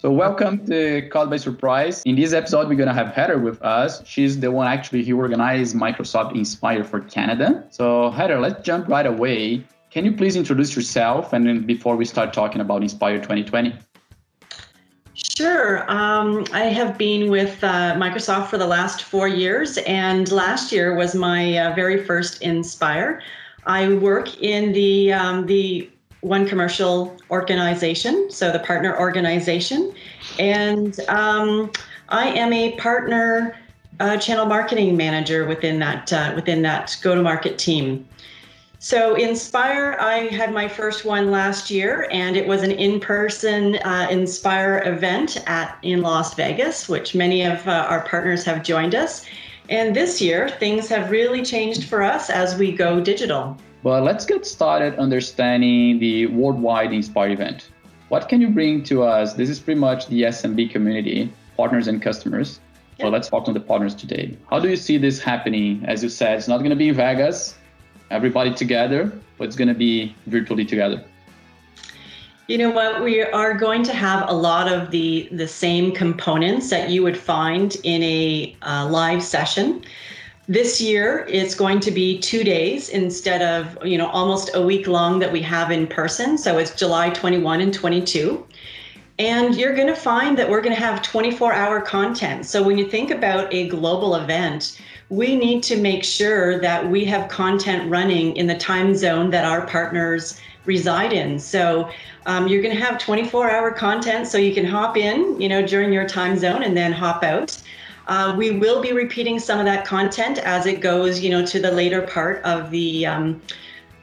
So welcome to Caught by Surprise. In this episode, we're gonna have Heather with us. She's the one actually who organized Microsoft Inspire for Canada. So Heather, let's jump right away. Can you please introduce yourself and then before we start talking about Inspire 2020? Sure. Um, I have been with uh, Microsoft for the last four years, and last year was my uh, very first Inspire. I work in the um, the one commercial organization, so the partner organization, and um, I am a partner uh, channel marketing manager within that uh, within that go to market team. So Inspire, I had my first one last year, and it was an in-person uh, Inspire event at in Las Vegas, which many of uh, our partners have joined us. And this year, things have really changed for us as we go digital. But let's get started understanding the worldwide Inspire event. What can you bring to us? This is pretty much the SMB community, partners and customers. So yep. let's focus on the partners today. How do you see this happening? As you said, it's not going to be in Vegas, everybody together, but it's going to be virtually together. You know what? We are going to have a lot of the the same components that you would find in a uh, live session. This year, it's going to be two days instead of, you know, almost a week long that we have in person. So it's July 21 and 22. And you're going to find that we're going to have 24 hour content. So when you think about a global event, we need to make sure that we have content running in the time zone that our partners reside in. So um, you're going to have 24 hour content so you can hop in, you know, during your time zone and then hop out. Uh, we will be repeating some of that content as it goes, you know, to the later part of the um,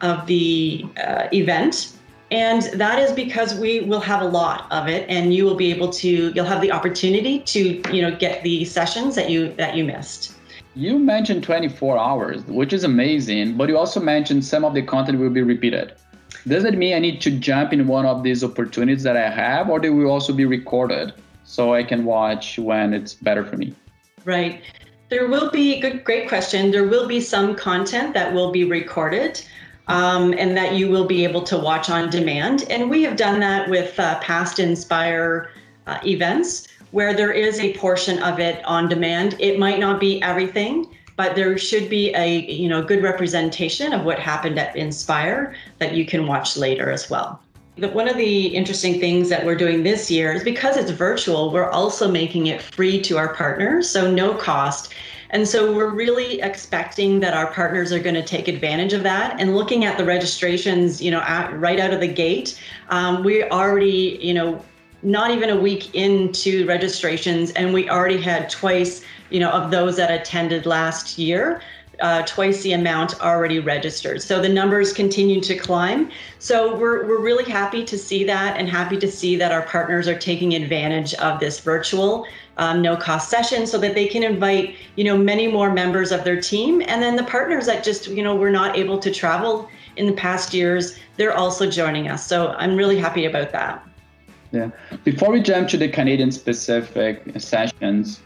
of the uh, event. And that is because we will have a lot of it, and you will be able to, you'll have the opportunity to, you know, get the sessions that you that you missed. You mentioned 24 hours, which is amazing, but you also mentioned some of the content will be repeated. Does that mean I need to jump in one of these opportunities that I have, or they will also be recorded so I can watch when it's better for me? Right. There will be good, great question. There will be some content that will be recorded. Um, and that you will be able to watch on demand. And we have done that with uh, past Inspire uh, events where there is a portion of it on demand. It might not be everything, but there should be a you know good representation of what happened at Inspire that you can watch later as well. One of the interesting things that we're doing this year is because it's virtual, we're also making it free to our partners, so no cost. And so we're really expecting that our partners are going to take advantage of that. And looking at the registrations, you know, at, right out of the gate, um, we already, you know, not even a week into registrations, and we already had twice, you know, of those that attended last year uh, twice the amount already registered. So the numbers continue to climb. So we're, we're really happy to see that and happy to see that our partners are taking advantage of this virtual um, no cost session so that they can invite you know many more members of their team and then the partners that just you know were not able to travel in the past years they're also joining us so i'm really happy about that yeah before we jump to the canadian specific sessions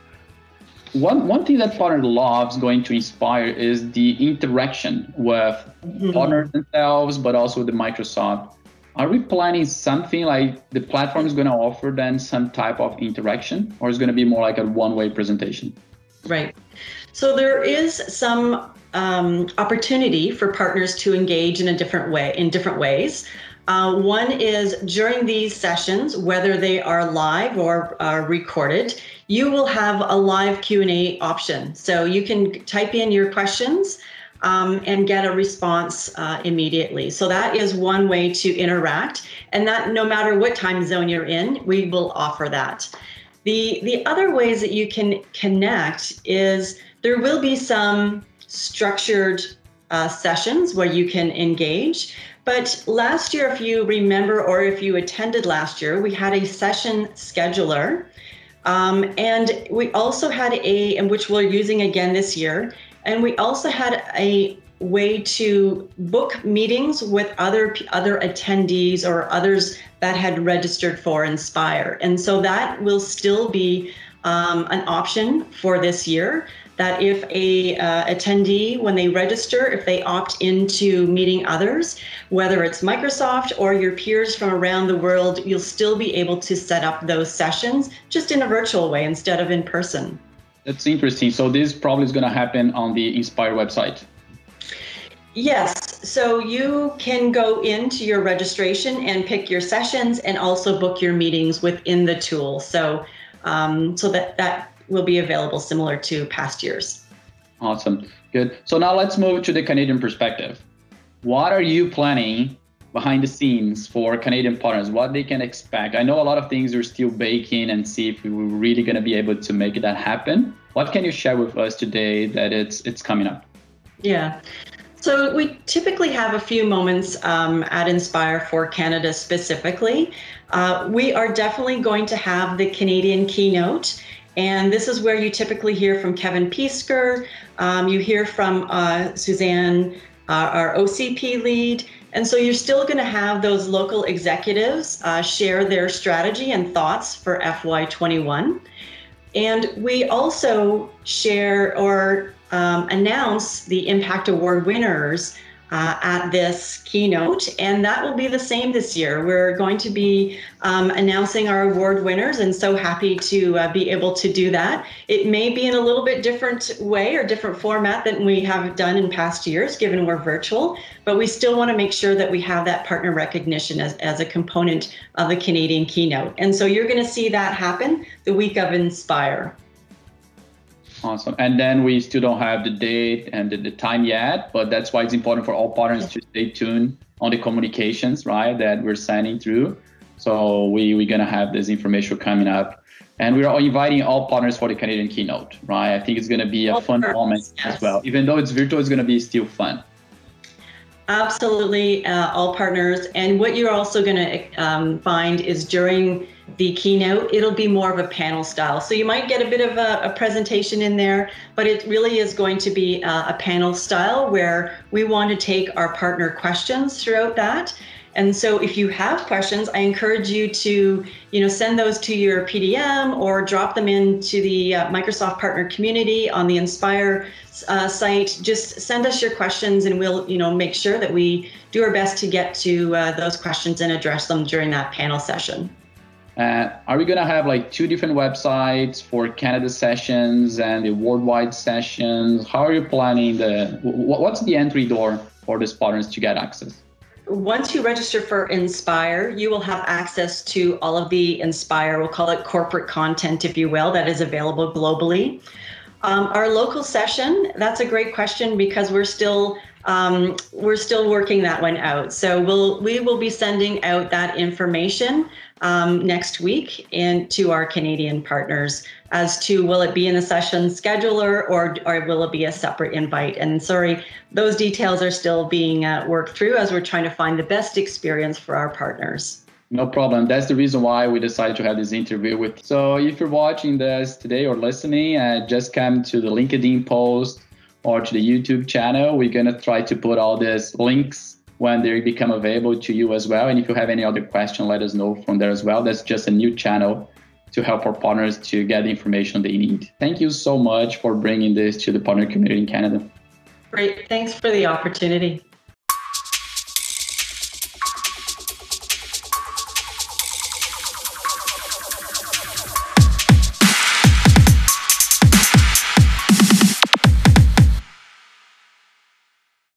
one one thing that partner loves going to inspire is the interaction with mm-hmm. partners themselves but also the microsoft. Are we planning something like the platform is going to offer then some type of interaction or is going to be more like a one-way presentation? Right. So there is some um, opportunity for partners to engage in a different way in different ways. Uh, one is during these sessions, whether they are live or are recorded, you will have a live Q&A option. So you can type in your questions um, and get a response uh, immediately. So that is one way to interact. And that no matter what time zone you're in, we will offer that. The, the other ways that you can connect is there will be some structured uh, sessions where you can engage. But last year, if you remember or if you attended last year, we had a session scheduler. Um, and we also had a, and which we're using again this year, and we also had a way to book meetings with other other attendees or others that had registered for Inspire. And so that will still be um, an option for this year that if a uh, attendee, when they register, if they opt into meeting others, whether it's Microsoft or your peers from around the world, you'll still be able to set up those sessions just in a virtual way instead of in person. That's interesting. So this probably is going to happen on the Inspire website. Yes. So you can go into your registration and pick your sessions and also book your meetings within the tool. So um, so that that will be available similar to past years. Awesome. Good. So now let's move to the Canadian perspective. What are you planning behind the scenes for Canadian partners? What they can expect? I know a lot of things are still baking and see if we are really going to be able to make that happen. What can you share with us today that it's it's coming up? Yeah. So we typically have a few moments um, at Inspire for Canada specifically. Uh, we are definitely going to have the Canadian keynote. And this is where you typically hear from Kevin Peesker. Um, you hear from uh, Suzanne, uh, our OCP lead. And so you're still going to have those local executives uh, share their strategy and thoughts for FY21. And we also share or um, announce the Impact Award winners uh, at this keynote, and that will be the same this year. We're going to be um, announcing our award winners, and so happy to uh, be able to do that. It may be in a little bit different way or different format than we have done in past years, given we're virtual, but we still want to make sure that we have that partner recognition as, as a component of the Canadian keynote. And so you're going to see that happen the week of Inspire. Awesome. And then we still don't have the date and the, the, time yet, but that's why it's important for all partners to stay tuned on the communications, right, that we're signing through. So we, we're going to have this information coming up. And we're all inviting all partners for the Canadian keynote, right? I think it's going to be a all fun moment yes. as well. Even though it's virtual, it's going to be still fun. Absolutely, uh, all partners. And what you're also going to um, find is during the keynote, it'll be more of a panel style. So you might get a bit of a, a presentation in there, but it really is going to be a, a panel style where we want to take our partner questions throughout that. And so if you have questions, I encourage you to, you know, send those to your PDM or drop them into the uh, Microsoft partner community on the Inspire uh, site. Just send us your questions and we'll, you know, make sure that we do our best to get to uh, those questions and address them during that panel session. Uh, are we going to have like two different websites for Canada sessions and the worldwide sessions? How are you planning the, what's the entry door for the partners to get access? Once you register for Inspire, you will have access to all of the Inspire, we'll call it corporate content, if you will, that is available globally. Um, our local session, that's a great question because we're still um, we're still working that one out. So we'll we will be sending out that information um, next week and to our Canadian partners as to will it be in the session scheduler or or will it be a separate invite? And sorry, those details are still being uh, worked through as we're trying to find the best experience for our partners. No problem. That's the reason why we decided to have this interview with. So if you're watching this today or listening, uh, just come to the LinkedIn post or to the YouTube channel. We're going to try to put all these links when they become available to you as well. And if you have any other question, let us know from there as well. That's just a new channel to help our partners to get the information they need. Thank you so much for bringing this to the partner community in Canada. Great. Thanks for the opportunity.